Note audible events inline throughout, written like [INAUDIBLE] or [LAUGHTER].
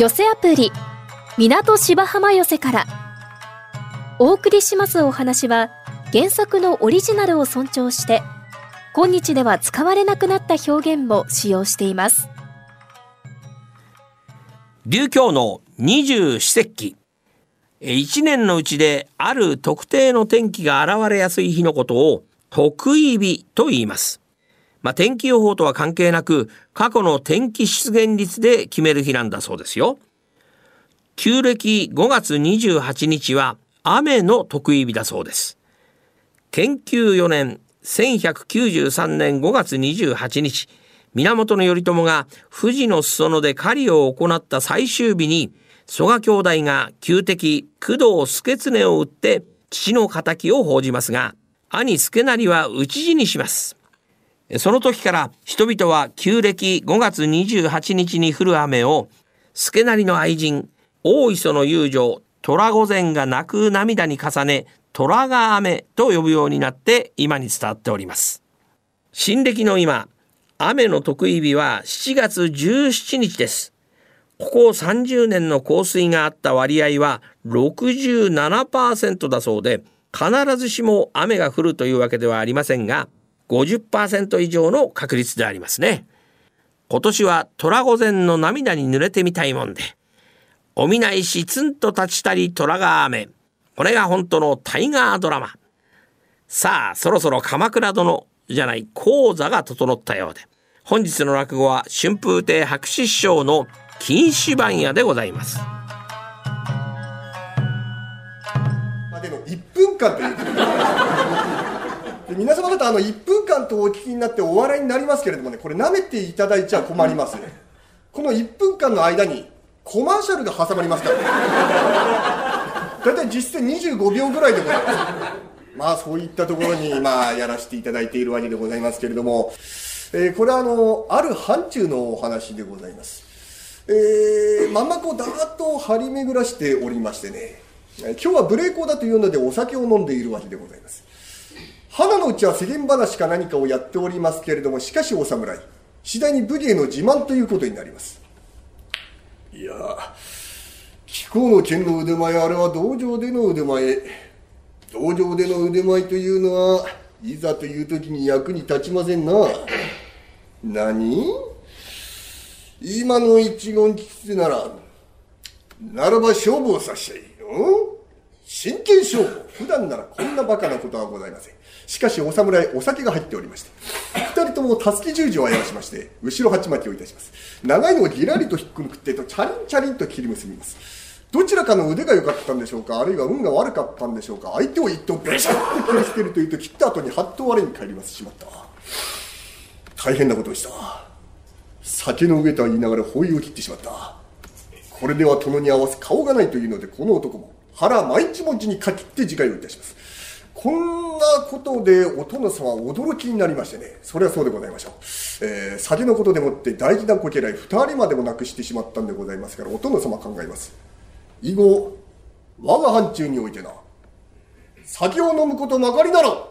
寄せアプリ港芝浜寄せから。お送りしますお話は原作のオリジナルを尊重して今日では使われなくなった表現も使用しています。琉教の二十四節気。一年のうちである特定の天気が現れやすい日のことを特異日と言います。まあ、天気予報とは関係なく過去の天気出現率で決める日なんだそうですよ。旧暦5月28日は雨の特異日だそうです。研究4年1193年5月28日源頼朝が富士の裾野で狩りを行った最終日に曽我兄弟が旧敵工藤助経を撃って父の敵を報じますが兄助成は討ち死にします。その時から人々は旧暦5月28日に降る雨を助成の愛人大磯の遊女虎御前が泣く涙に重ね虎が雨と呼ぶようになって今に伝わっております。新暦の今雨の得意日は7月17日です。ここ30年の降水があった割合は67%だそうで必ずしも雨が降るというわけではありませんが50%以上の確率でありますね。今年は虎御前の涙に濡れてみたいもんで、お見ないしツンと立ちたり虎が雨。これが本当のタイガードラマ。さあ、そろそろ鎌倉殿じゃない講座が整ったようで、本日の落語は春風亭白紙師匠の金糸番屋でございます。まあでも1分間というで皆様方あの1分間とお聞きになってお笑いになりますけれどもねこれ舐めていただいちゃ困りますね。[LAUGHS] この1分間の間にコマーシャルが挟まりますからね。[LAUGHS] 大体実質25秒ぐらいでございます。まあそういったところにまあやらせていただいているわけでございますけれども、えー、これはあのある範疇のお話でございます。えー、まんまこうだーっと張り巡らしておりましてね。今日は無礼講だというのでお酒を飲んでいるわけでございます花のうちは世間話か何かをやっておりますけれどもしかしお侍次第に武芸の自慢ということになります。いや貴公の剣の腕前あれは道場での腕前。道場での腕前というのはいざという時に役に立ちませんな。何？今の一言聞きつならならば勝負をさしちゃいよ真剣勝負。普段ならこんなバカなことはございません。しかしお侍お酒が入っておりまして二人ともたすき十字をあやしまして後ろ鉢巻きをいたします。長いのをぎらりと引っくってとチャリンチャリンと切り結びます。どちらかの腕が良かったんでしょうかあるいは運が悪かったんでしょうか相手を一刀ベシャッと切り捨てるというと切った後に八刀割れに帰りますしまった。大変なことをした。酒の上とは言いながら包囲を切ってしまった。これでは殿に合わせ顔がないというのでこの男も腹毎日文字にかきって自戒をいたしますこんなことでお殿様は驚きになりましてね、それはそうでございましょう。えー、酒のことでもって大事なこけらい二人までもなくしてしまったんでございますから、お殿様考えます。以後、我が藩中においてな、酒を飲むことまかりなら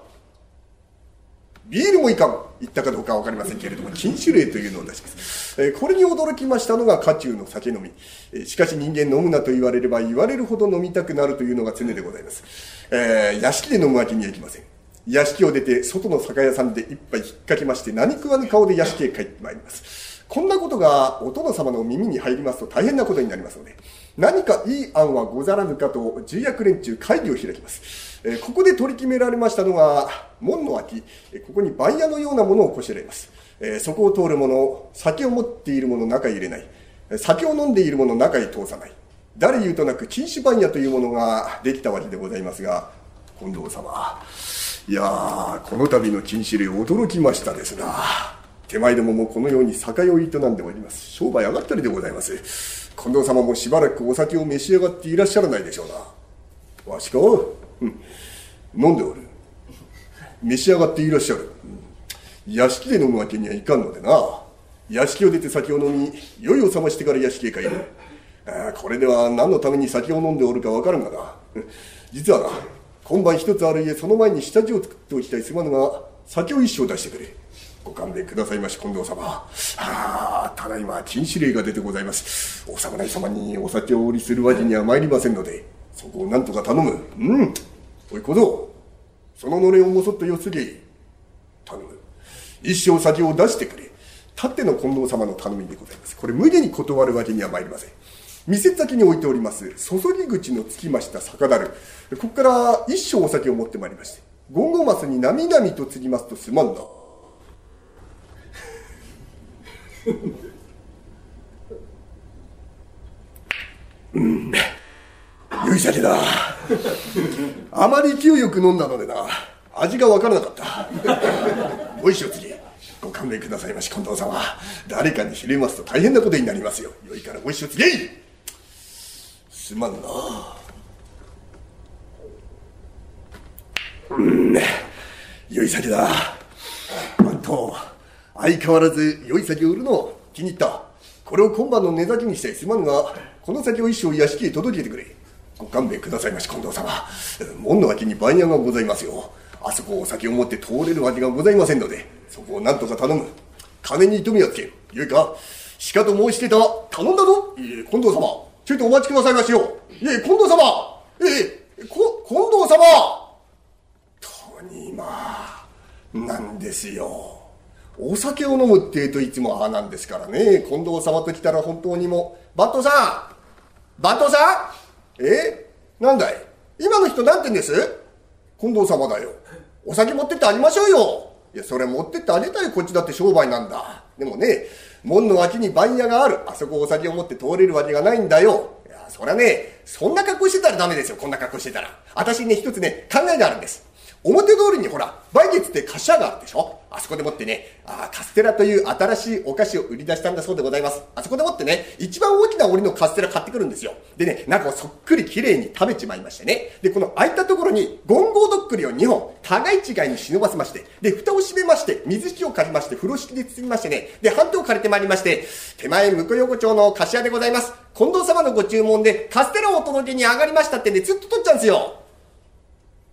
ビールもいかん言ったかどうか分かりませんけれども禁酒令というのを出します、え、これに驚きましたのが家中の酒飲み、え、しかし人間飲むなと言われれば言われるほど飲みたくなるというのが常でございます、えー、屋敷で飲むわけにはいきません。屋敷を出て外の酒屋さんで一杯引っ掛けまして何食わぬ顔で屋敷へ帰ってまいります。こんなことがお殿様の耳に入りますと大変なことになりますので何かいい案はござらぬかと重役連中会議を開きます。えここで取り決められましたのが門の脇ここに番屋のようなものをこしらえます、えそこを通る者酒を持っている者中へ入れない。酒を飲んでいる者中へ通さない。誰言うとなく禁止番屋というものができたわけでございますが近藤様。いやこの度の禁止令驚きましたですな。手前どももこのように酒を営んでおります。商売上がったりでございます。近藤様もしばらくお酒を召し上がっていらっしゃらないでしょうな。わしか、飲んでおる。召し上がっていらっしゃる、屋敷で飲むわけにはいかんのでな。屋敷を出て酒を飲み酔いを覚ましてから屋敷へ帰る。あこれでは何のために酒を飲んでおるか分かるんがな。実はな今晩一つある家その前に下地を作っておきたいすまぬが酒を一升出してくれ。ご勘弁くださいまし近藤様。ああただいま禁止令が出てございます。お侍様にお酒をお売りするわけには参りませんのでそこをなんとか頼む。うん。おい小僧そののれんをもそっとよすげ頼む。一生先を出してくれ。たっての近藤様の頼みでございます。これ無理に断るわけには参りません。店先に置いております注ぎ口のつきました酒樽。ここから一升お酒を持ってまいりましてゴンゴマスになみなみと継ぎますとすまんな。う [LAUGHS] ん良い酒だあまり勢いよく飲んだのでな味が分からなかった。ご一緒次ご勘弁くださいまし近藤様誰かに知れますと大変なことになりますよ。良いからご一緒次。すまんな。うん。良い酒だ。なんと相変わらず良い酒を売るの気に入った。これを今晩の寝酒にしてすまんがこの酒を一生屋敷へ届けてくれ。ご勘弁くださいまし近藤様。門の脇に番屋がございますよ。あそこをお酒を持って通れるわけがございませんのでそこを何とか頼む。金に糸目をつけ。るよいか。しかと申してた頼んだぞ。いえ近藤様。ちょいとお待ちくださいましよいえ近藤様。ええこ近藤様。とにまあなんですよ。お酒を飲むってえといつもああなんですからね。近藤様と来たら本当にもバットさん。バットさん。え？なんだい？今の人なんて言うんです？近藤様だよ。お酒持ってってあげましょうよ。いやそれ持ってってあげたいこっちだって商売なんだ。でもね門の脇に番屋がある。あそこお酒を持って通れるわけがないんだよ。いやそりゃねそんな格好してたらダメですよ。こんな格好してたら。私ね一つね考えがあるんです。表通りにほら、梅月って菓子屋があるでしょ？あそこでもってね、あカステラという新しいお菓子を売り出したんだそうでございます。あそこでもってね、一番大きな折りのカステラ買ってくるんですよ。でね、中をそっくり綺麗に食べちまいましてね。で、この空いたところに、ゴンゴードックリを2本、互い違いに忍ばせまして、で、蓋を閉めまして、水引を借りまして、風呂敷で包みましてね、で、半島を借りてまいりまして、手前向横丁の菓子屋でございます。近藤様のご注文で、カステラをお届けに上がりましたってんで、ずっと取っちゃうんですよ。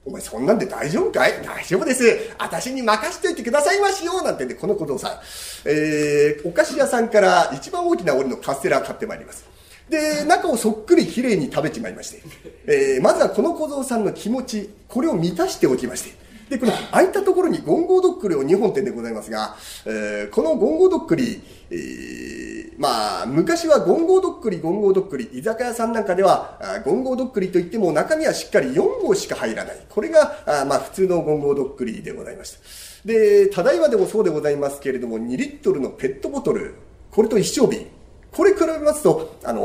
お前そんなんで大丈夫かい？大丈夫です。私に任しといてくださいましよ。なんてね、この小僧さん、えー、お菓子屋さんから一番大きな俺のカステラを買ってまいります。で、中をそっくりきれいに食べちまいまして、えー、まずはこの小僧さんの気持ち、これを満たしておきまして、で、この空いたところにゴンゴードックリを2本店でございますが、えー、このゴンゴードックリ、えー、まあ、昔はゴンゴードックリ、ゴンゴードックリ、居酒屋さんなんかでは、あゴンゴードックリといっても中身はしっかり4号しか入らない。これが、あまあ、普通のゴンゴードックリでございました。で、ただいまでもそうでございますけれども、2リットルのペットボトル、これと一升瓶。これ比べますと、あの、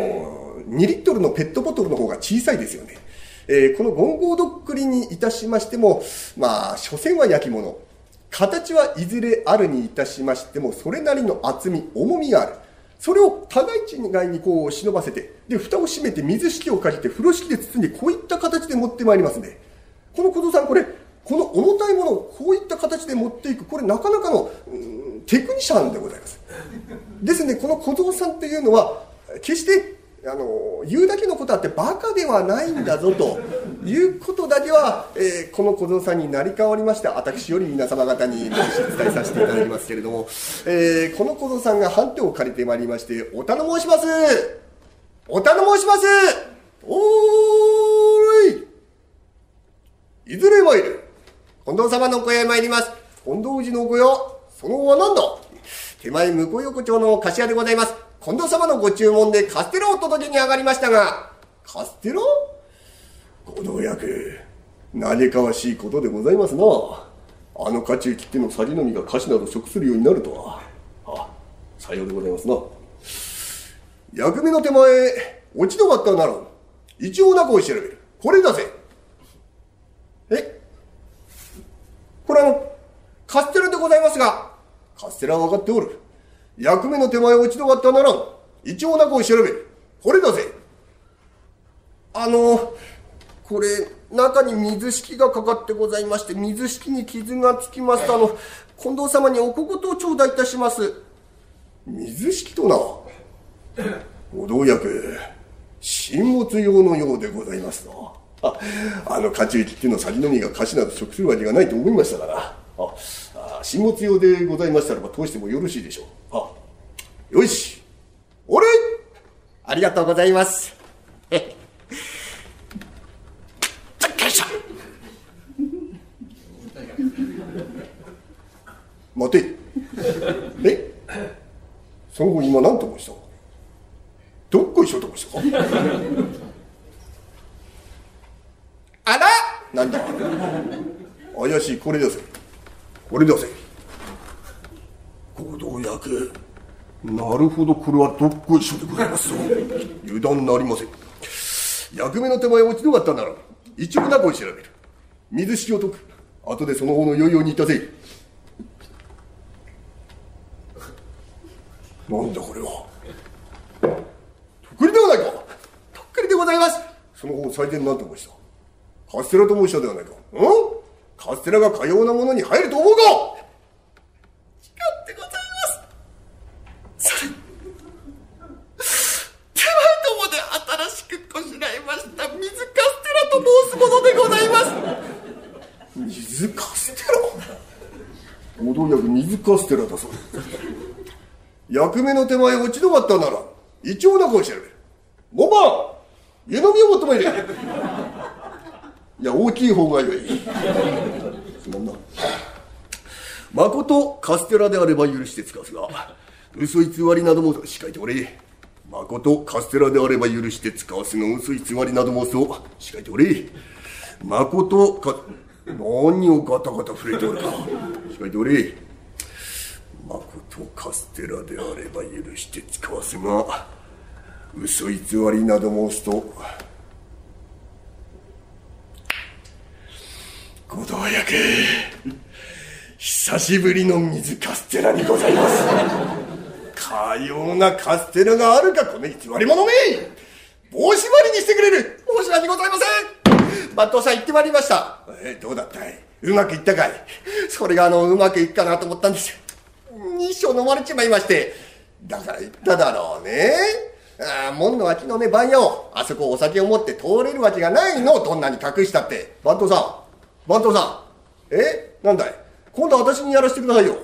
2リットルのペットボトルの方が小さいですよね。えー、このゴンゴードックリにいたしましても、まあ、所詮は焼き物。形はいずれあるにいたしましても、それなりの厚み、重みがある。それを互い違いにこう忍ばせて、で、蓋を閉めて水敷をかけて風呂敷で包んで、こういった形で持ってまいりますね。この小僧さん、これ、この重たいものをこういった形で持っていく、これなかなかの、テクニシャンでございます。ですね、この小僧さんっていうのは、決してあの言うだけのことあってバカではないんだぞと [LAUGHS] いうことだけは、えー、この小僧さんに成り代わりまして私より皆様方に申し伝えさせていただきますけれども、えー、この小僧さんが判定を借りてまいりましてお頼申します。お頼申します。おーい。いずれ参る。近藤様のお小屋へ参ります。近藤氏のお小屋その後は何だ。手前向横丁の菓子屋でございます近藤様のご注文でカステラを届けに上がりましたが、カステラ？ご同役、何かわしいことでございますな。あの家中切っての酒飲みが菓子など食するようになるとは。あ、さようでございますな。役目の手前、落ち度があったならん。一応中を調べる。これだぜ。え？これあの、カステラでございますが、カステラは分かっておる。役目の手前落ち度があったならん。一応中を調べ。これだぜ。あの、これ、中に水敷がかかってございまして、水敷に傷がつきますと、あの、近藤様にお小言を頂戴いたします。水敷とな。ご同役、神物用のようでございますな。あ、あの、家中切っていうの先のみが菓子など食するわけがないと思いましたから。あ、神物用でございましたらば通してもよろしいでしょう。あ、よし。俺。ありがとうございます。え。待て。え？その後今何と申した？どっこいしょと申した？かあら。なんだ？怪しい。これだぜこれだぜ合同役なるほどこれはどっこいしょでございますぞ。油断なりません。役目の手前落ち度があったなら一応なこい調べる。水式を解く。後でその方の余裕にいたせなんだこれは。とっくりではないか。とっくりでございます。その方最善何と申した。カステラと申したではないか。うん？カステラがかようなものに入ると思うか？違ってございます。それ手前どもで新しくこしらえました水カステラと申すものでございます。水カステラ？合同役水カステラだそうです役目の手前落ち度があったなら一応なくを調べる。5番湯飲みを求めるいや大きい方がよい。すまんな。まことカステラであれば許してつかすが嘘偽りなども控えておれまことカステラであれば許して使わすの嘘偽りなどもそう控えておれまことか何をガタガタ触れておるか控えておれまことカステラであれば許して使わすが嘘偽りなど申すとご同役久しぶりの水カステラにございます。かようなカステラがあるかこの偽り者め。帽子張りにしてくれる。申し訳ございません。バットさん言ってまいりました。えどうだったい？うまくいったかい？それがあのうまくいくかなと思ったんです。よ2章飲まれちまいまして。だから言っただろうね。ああ門の脇のね番屋をあそこお酒を持って通れるわけがないの。どんなに隠したって。番頭さん。番頭さん。え？なんだい？今度は私にやらせてくださいよ。い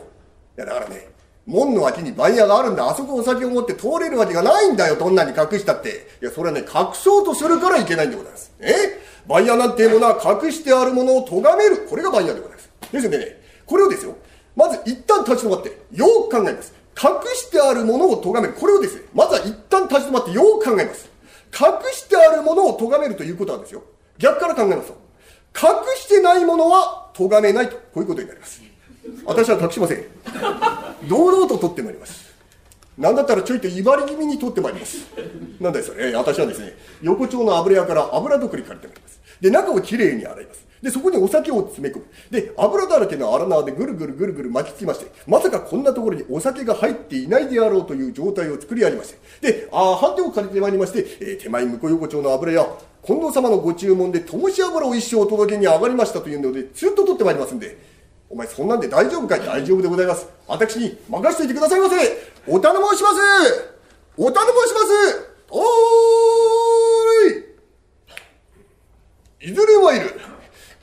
やだからね門の脇に番屋があるんだ。あそこお酒を持って通れるわけがないんだよ。どんなに隠したって。いやそれはね隠そうとするからいけないんでございます。え？番屋なんていうものは隠してあるものを咎める。これが番屋でございます。ですのでね。これをですよ。まず一旦立ち止まってよく考えます。隠してあるものを咎める。これをですねまずは一旦立ち止まってよく考えます。隠してあるものを咎めるということはですよ。逆から考えますと隠してないものは咎めないとこういうことになります。私は隠しません。堂々と取ってまいります。なんだったらちょいと威張り気味に取ってまいります。なんだそれ。私はですね横丁の油屋から油どくり借りてまいります。で中をきれいに洗います。でそこにお酒を詰め込む。で油だらけの荒縄でぐるぐるぐるぐる巻きつきましてまさかこんなところにお酒が入っていないであろうという状態を作り上げましてであ判定を借りてまいりまして、えー手前向こう横丁の油屋近藤様のご注文で灯し油を一生お届けに上がりましたというのでずっと取ってまいりますんでお前そんなんで大丈夫かい？大丈夫でございます。私に任しといてくださいませ！お頼申します！お頼申します！おーい！いずれ参る。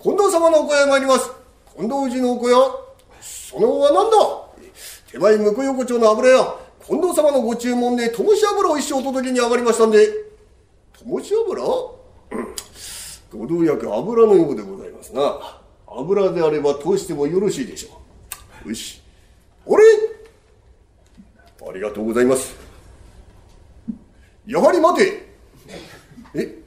近藤様のお小屋へ参ります。近藤氏のお小屋その後は何だ？手前向横丁の油屋近藤様のご注文で灯し油を一生お届けに上がりましたんで灯し油？ご同役油のようでございますな。油であれば通してもよろしいでしょう。よし。あれ？ありがとうございます。やはり待て。え？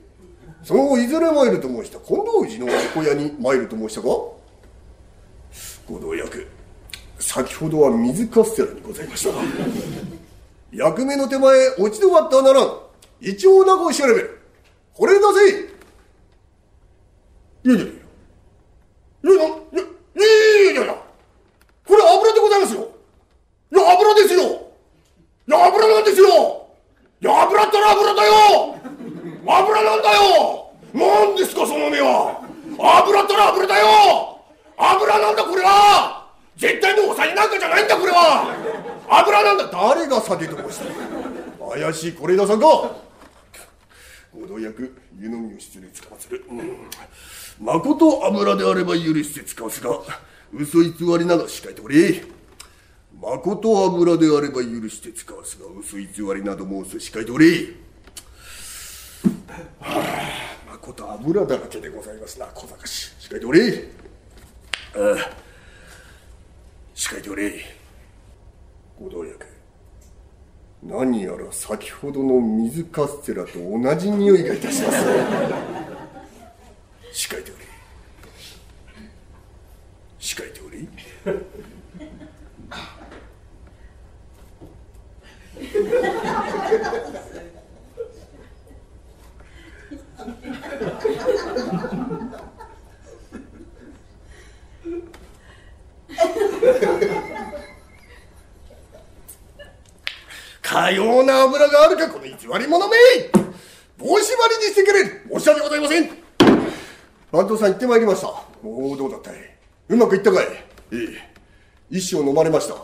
その後いずれ参ると申した。近藤氏のお小屋に参ると申したかご同役先ほどは水カステラにございましたが役目の手前落ち度があったならん。一応なくを調べる。これだぜ。いやいやいやいやいやいやいやこれ油でございますよいや油ですよいや油なんですよいや油ったら油だよ油なんだよ何ですかその目は油ったら油だよ油なんだこれは絶対にお酒なんかじゃないんだこれは油なんだ誰が酒と申しい是枝さんかご同役湯飲みを失礼つかまつる、うん、まこと油であれば許して使わす。が嘘偽りなど控えておれまこと油であれば許して使わす。が嘘偽りなど申す。控えておれはあまこと油だらけでございます。な小賢し控えておれああ控えておれご同役何やら先ほどの水カステラと同じ匂いがいたします。控えておれ控えておれ [LAUGHS] かような油があるかこの偽り者め帽子張りにしてくれる。申し訳ございません。番頭さん行ってまいりました。おおどうだったい。うまくいったかい。ええ。医師を飲まれました。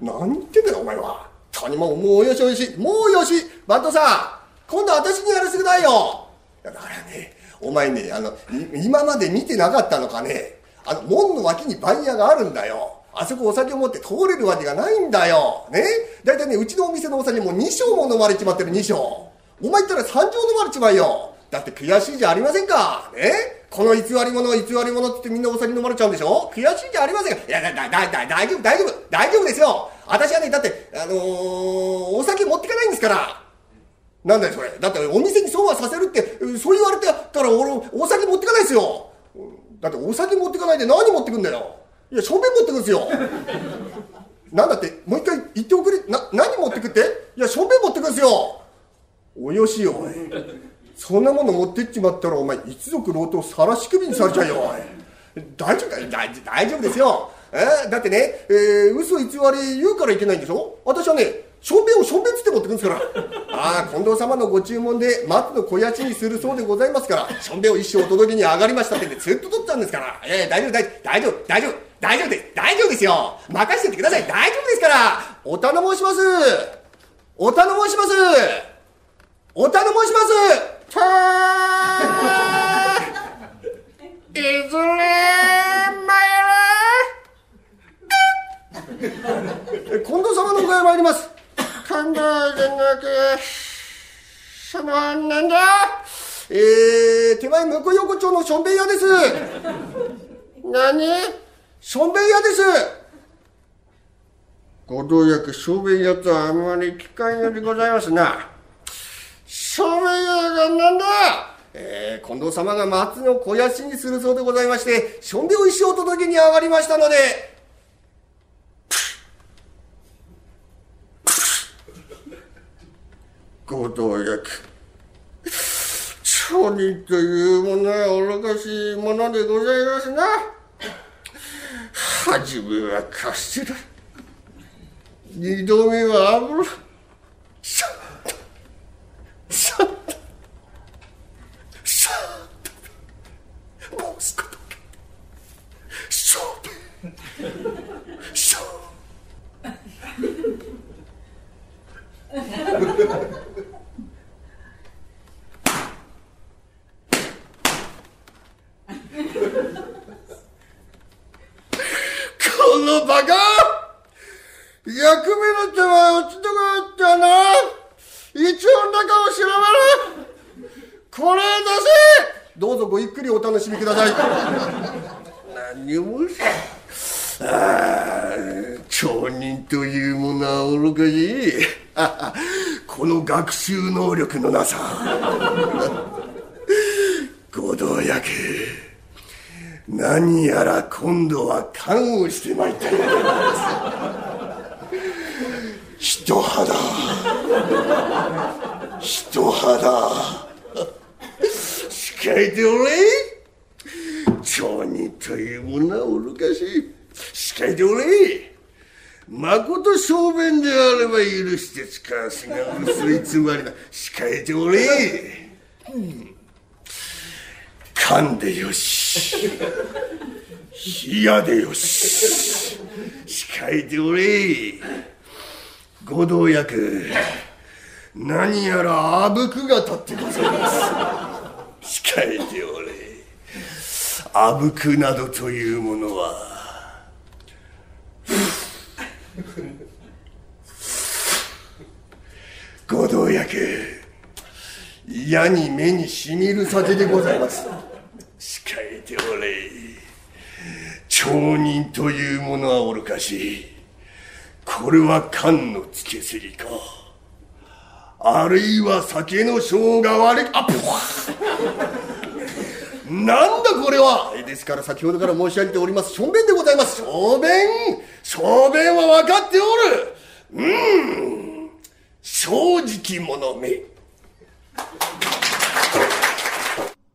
何言ってんだよお前は。谷間ももうよしよし。もうよし。番頭さん今度私にやらせてくださいよ。いやだからねお前ねあの今まで見てなかったのかね。あの門の脇に番屋があるんだよ。あそこお酒を持って通れるわけがないんだよ。ねだいたいね、うちのお店のお酒も2升も飲まれちまってる2升。お前言ったら3升飲まれちまうよ。だって悔しいじゃありませんか。ねこの偽り者、偽り者ってってみんなお酒飲まれちゃうんでしょ悔しいじゃありませんか。いや、だ、だ、だ、だ大丈夫、大丈夫、大丈夫ですよ。私はね、だって、あのー、お酒持ってかないんですから。なんだよ、それ。だってお店にそうはさせるって、そう言われてたら俺、お酒持ってかないですよ。だってお酒持ってかないで何持ってくんだよ。いや、正面持ってくんですよ。なんだって、もう一回言っておくれ、な、何持ってくって？いや、小便持ってくんですよ。およしよ、おい。そんなもの持ってっちまったら、お前、一族老頭さらし首にされちゃうよ、おい。大丈夫か大大丈夫ですよ。えー、だってね、えー、嘘偽り言うからいけないんでしょ？私はね、しょんべんをしょんべんつって持ってくんですから。ああ、近藤様のご注文で松の小屋賃にするそうでございますから、しょんべんを一生お届けに上がりましたってんで、ずっと取ったんですから。ええー、大丈夫、大丈夫、大丈夫、大丈夫です、大丈夫ですよ。任せててください、大丈夫ですから。お頼申します。お頼申します。お頼申します。たーいずれ参る近藤様のお声参ります。神田弦楽様なんだえー、手前向横丁のしょんべん屋です。何しょんべん屋です。ご同役、しょんべん屋とはあんまり機会よりございますな。しょんべん屋がなんだえー、近藤様が松の肥やしにするそうでございまして、しょんべんを一生届けに上がりましたので、ご同役。町人というものは愚かしいものでございますな。はじめはカステラ。二度目は油。さっと、さっと、さっと、申すことか。そう、そう。のバカ。役目の手は打ちとかってな一応中を調べる。これ出せ。どうぞごゆっくりお楽しみください。何もああ町人というものは愚かしい。この学習能力のなさ。ご同役何やら今度は勘をしてまいったようで。ございます人肌。人肌。控えておれ。町人というものは愚かしい。控えておれ。まこと小便であれば許して使わすが薄いつまりだ。控えておれ、うん。噛んでよし。冷やでよし控えておれ。ご同役何やらあぶくが立ってございます。控えておれ。あぶくなどというものは。ご同役矢に目にしみる酒でございます。控えておれ。町人というものは愚かし。これは缶のつけすぎか。あるいは酒の性が悪いあぷわ。なんだこれは。ですから先ほどから申し上げております。小便でございます。小便。小便は分かっておる。うん。正直者め。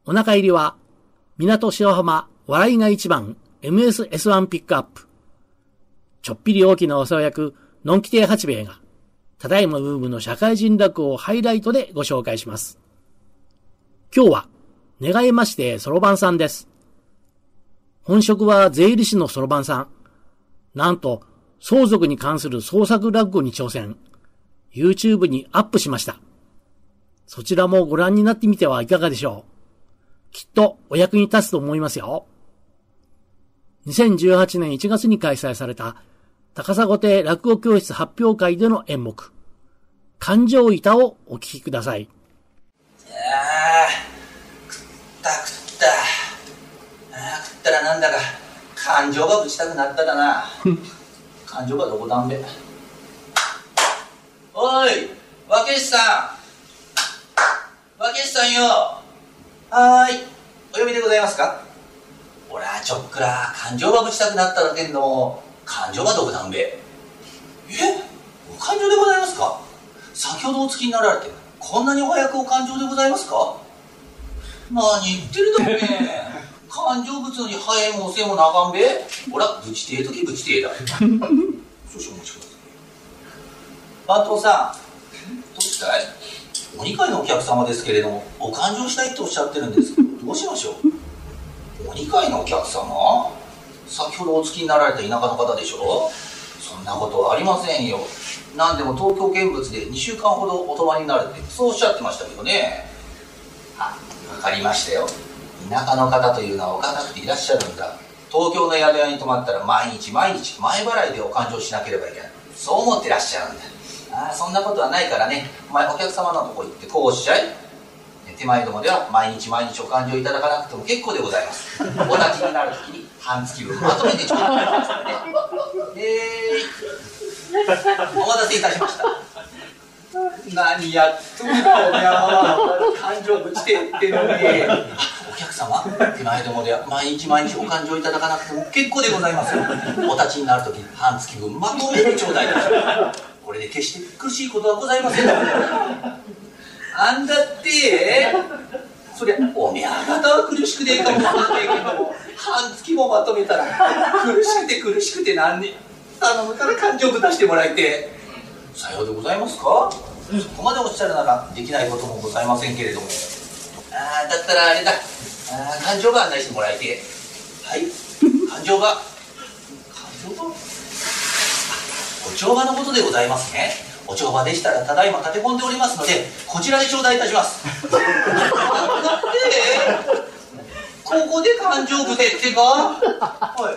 お腹入りは、港白浜笑いが一番 MSS1 ピックアップ。ちょっぴり大きなお世話役、のんき亭八兵衛が、ただいまブームの社会人落語をハイライトでご紹介します。今日は、願いましてそろばんさんです。本職は税理士のそろばんさん。なんと、相続に関する創作落語に挑戦。YouTube にアップしました。そちらもご覧になってみてはいかがでしょうきっとお役に立つと思いますよ。2018年1月に開催された高砂亭落語教室発表会での演目、感情板をお聞きください。ああ食った食った。ああ食ったらなんだか感情がぶちたくなっただな。[LAUGHS] 感情がどこだんべ。おい若石さん。若石さんよはーい。お呼びでございますか？俺はちょっくら感情がぶちたくなっただけんど感情がどこだんべ。え？お感情でございますか？先ほどお付きになられてこんなにお早くお感情でございますか？何言ってるだろね。感情ぶつのに早いもせもなあかんべ。ほらぶちてえ時ぶちてえだ。少々お待ちください。番頭さんどうしたい？お二階のお客様ですけれどもお勘定したいとおっしゃってるんです。けどどうしましょう？お二階のお客様？先ほどお付きになられた田舎の方でしょ？そんなことはありませんよ。何でも東京見物で2週間ほどお泊まりになるってそうおっしゃってましたけどね。あ分かりましたよ。田舎の方というのはお堅くていらっしゃるんだ。東京の宿屋に泊まったら毎日毎日前払いでお勘定しなければいけない。そう思ってらっしゃるんだ。ああそんなことはないからね。お前お客様のとこ行ってこうおっしゃい手前どもでは毎日毎日お勘定いただかなくても結構でございます。[LAUGHS] お立ちになるときに半月分まとめてちょうだいますからねえー、お待たせいたしました。何やっとるかおみゃは。感情ぶちてってのに。お客様手前どもでは毎日毎日お勘定いただかなくても結構でございますよ。お立ちになるとき半月分まとめてちょうだいこれで決して苦しいことはございません。あんだってそりゃおみゃ方は苦しくねえかもわかんないけど半月もまとめたら苦しくて苦しくて何に頼むから感情ぶたしてもらいてさようでございますか。そこまでおっしゃるならできないこともございませんけれども。ああだったらあれだ。あ感情が案内してもらいて。はい。感情が。感情が？帳場のことでございますね。お帳場でしたらただいま立て込んでおりますのでこちらで頂戴いたします。だってここで感情ぶてってか？はい。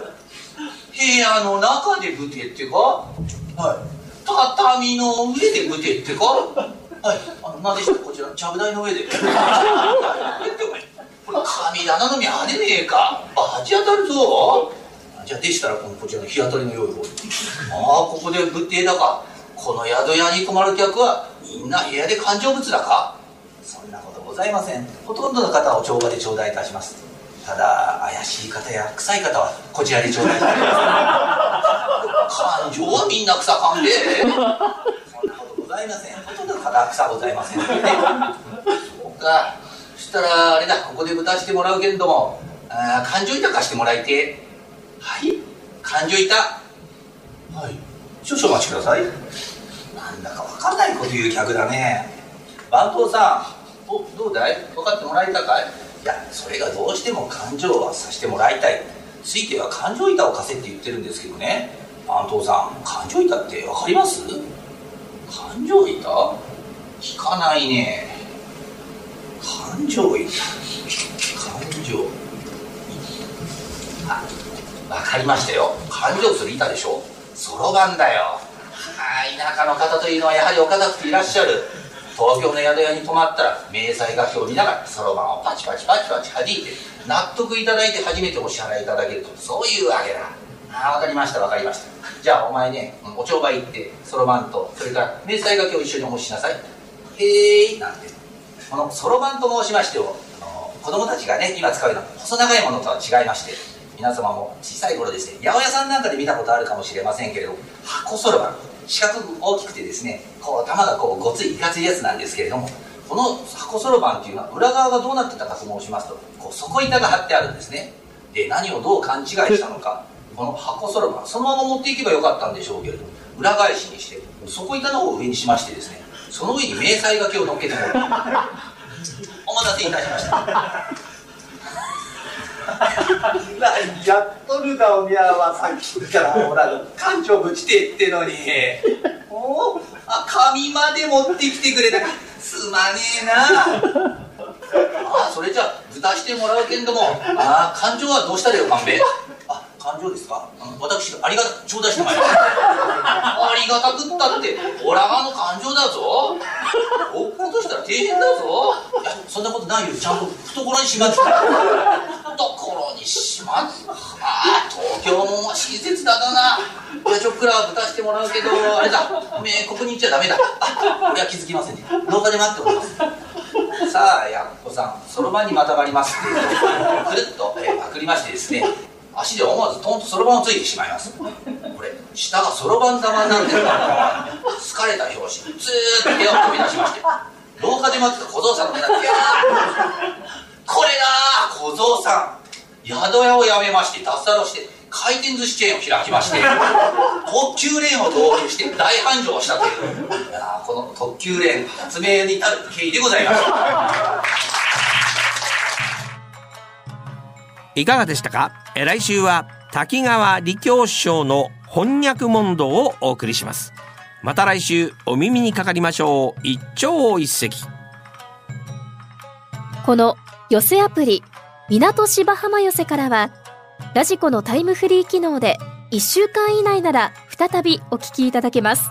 部屋の中でぶてってか？はい。畳の上でぶてってか？はい。あの何でした？こちら。ちゃぶ台の上で。こ [LAUGHS] れ神棚の宮でねえか。バチ当たるぞ。じゃあでしたらこのこちらの日当たりの良い方にああここでぶってえだか。この宿屋に泊まる客はみんな部屋で感情物だか。そんなことございません。ほとんどの方はお帳場で頂戴いたします。ただ怪しい方や臭い方はこちらで頂戴しております。感情はみんな臭かんで。そんなことございません。ほとんどの方は臭ございませんね。そうか。そしたらあれだ。ここで豚してもらうけれどもあー感情板貸してもらいてはい。感情板はい。少々お待ちください。なんだか分かんないこと言う客だね。番頭さんおどうだい？分かってもらえたかい？いやそれがどうしても感情はさせてもらいたい。ついては感情板を貸せって言ってるんですけどね。番頭さん感情板って分かります？感情板聞かないね。感情板感情あ分かりましたよ。感情する板でしょ？そろばんだよ。あ田舎の方というのはやはりお堅くていらっしゃる。東京の宿屋に泊まったら明細書きを見ながらそろばんをパチパチパチパチ弾いて納得いただいて初めてお支払いいただけるとそういうわけだ。ああ分かりました分かりました。じゃあお前ねお帳場行ってそろばんとそれから明細書きを一緒にお持ちしなさい。へえなんて。このそろばんと申しましても子供たちがね今使うような細長いものとは違いまして皆様も小さい頃ですね八百屋さんなんかで見たことあるかもしれませんけれど箱そろばん四角く大きくてですねこう玉がこうごついいかついやつなんですけれどもこの箱そろばんっていうのは裏側がどうなってたかと申しますとこう底板が張ってあるんですね。で何をどう勘違いしたのかこの箱そろばんそのまま持っていけばよかったんでしょうけれど裏返しにして底板の方を上にしましてですねその上に明細書きを乗っけてもらうお待たせいたしました。やっとるがおみやはさっきからほら館長ぶちてってのに。おおあ紙まで持ってきてくれた。かすまねえな。あそれじゃあ豚してもらうけんども。あ勘定はどうしたでよ勘弁あ勘定ですか？うん私ありがたく頂戴してまいりました。ありがたくったってオラがの勘定だぞ。落っことしたら大変だぞ。いやそんなことないよ。ちゃんと懐にしまって。懐にしまって。ああ東京も親切だだな。いやちょっくら豚してもらうけどあれだ。おめえここに行っちゃダメだ。あ俺は気づきませんね。廊下で待っております。さあやっこさんそろばんにまたがります。ってくるっと、えーパクりましてですね。足で思わずトンとそろばんをついてしまいます。これ下がそろばん玉なってるから疲れた拍子。にずーっと部屋を飛び出しまして廊下で待ってた小僧さんの目が「いやーこれだ小僧さん。宿屋を辞めまして脱サラをして回転寿司チェーンを開きまして特急レーンを導入して大繁盛したといういやこの特急レーン発明に至る経緯でございましいかがでしたか？え来週は滝川李教師匠の翻訳問答をお送りします。また来週お耳にかかりましょう。一朝一夕。この寄せアプリ港芝浜寄せからはラジコのタイムフリー機能で1週間以内なら再びお聞きいただけます。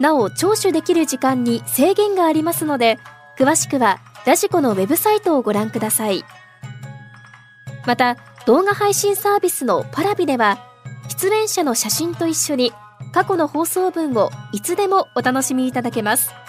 なお聴取できる時間に制限がありますので詳しくはラジコのウェブサイトをご覧ください。また動画配信サービスのパラビでは出演者の写真と一緒に過去の放送分をいつでもお楽しみいただけます。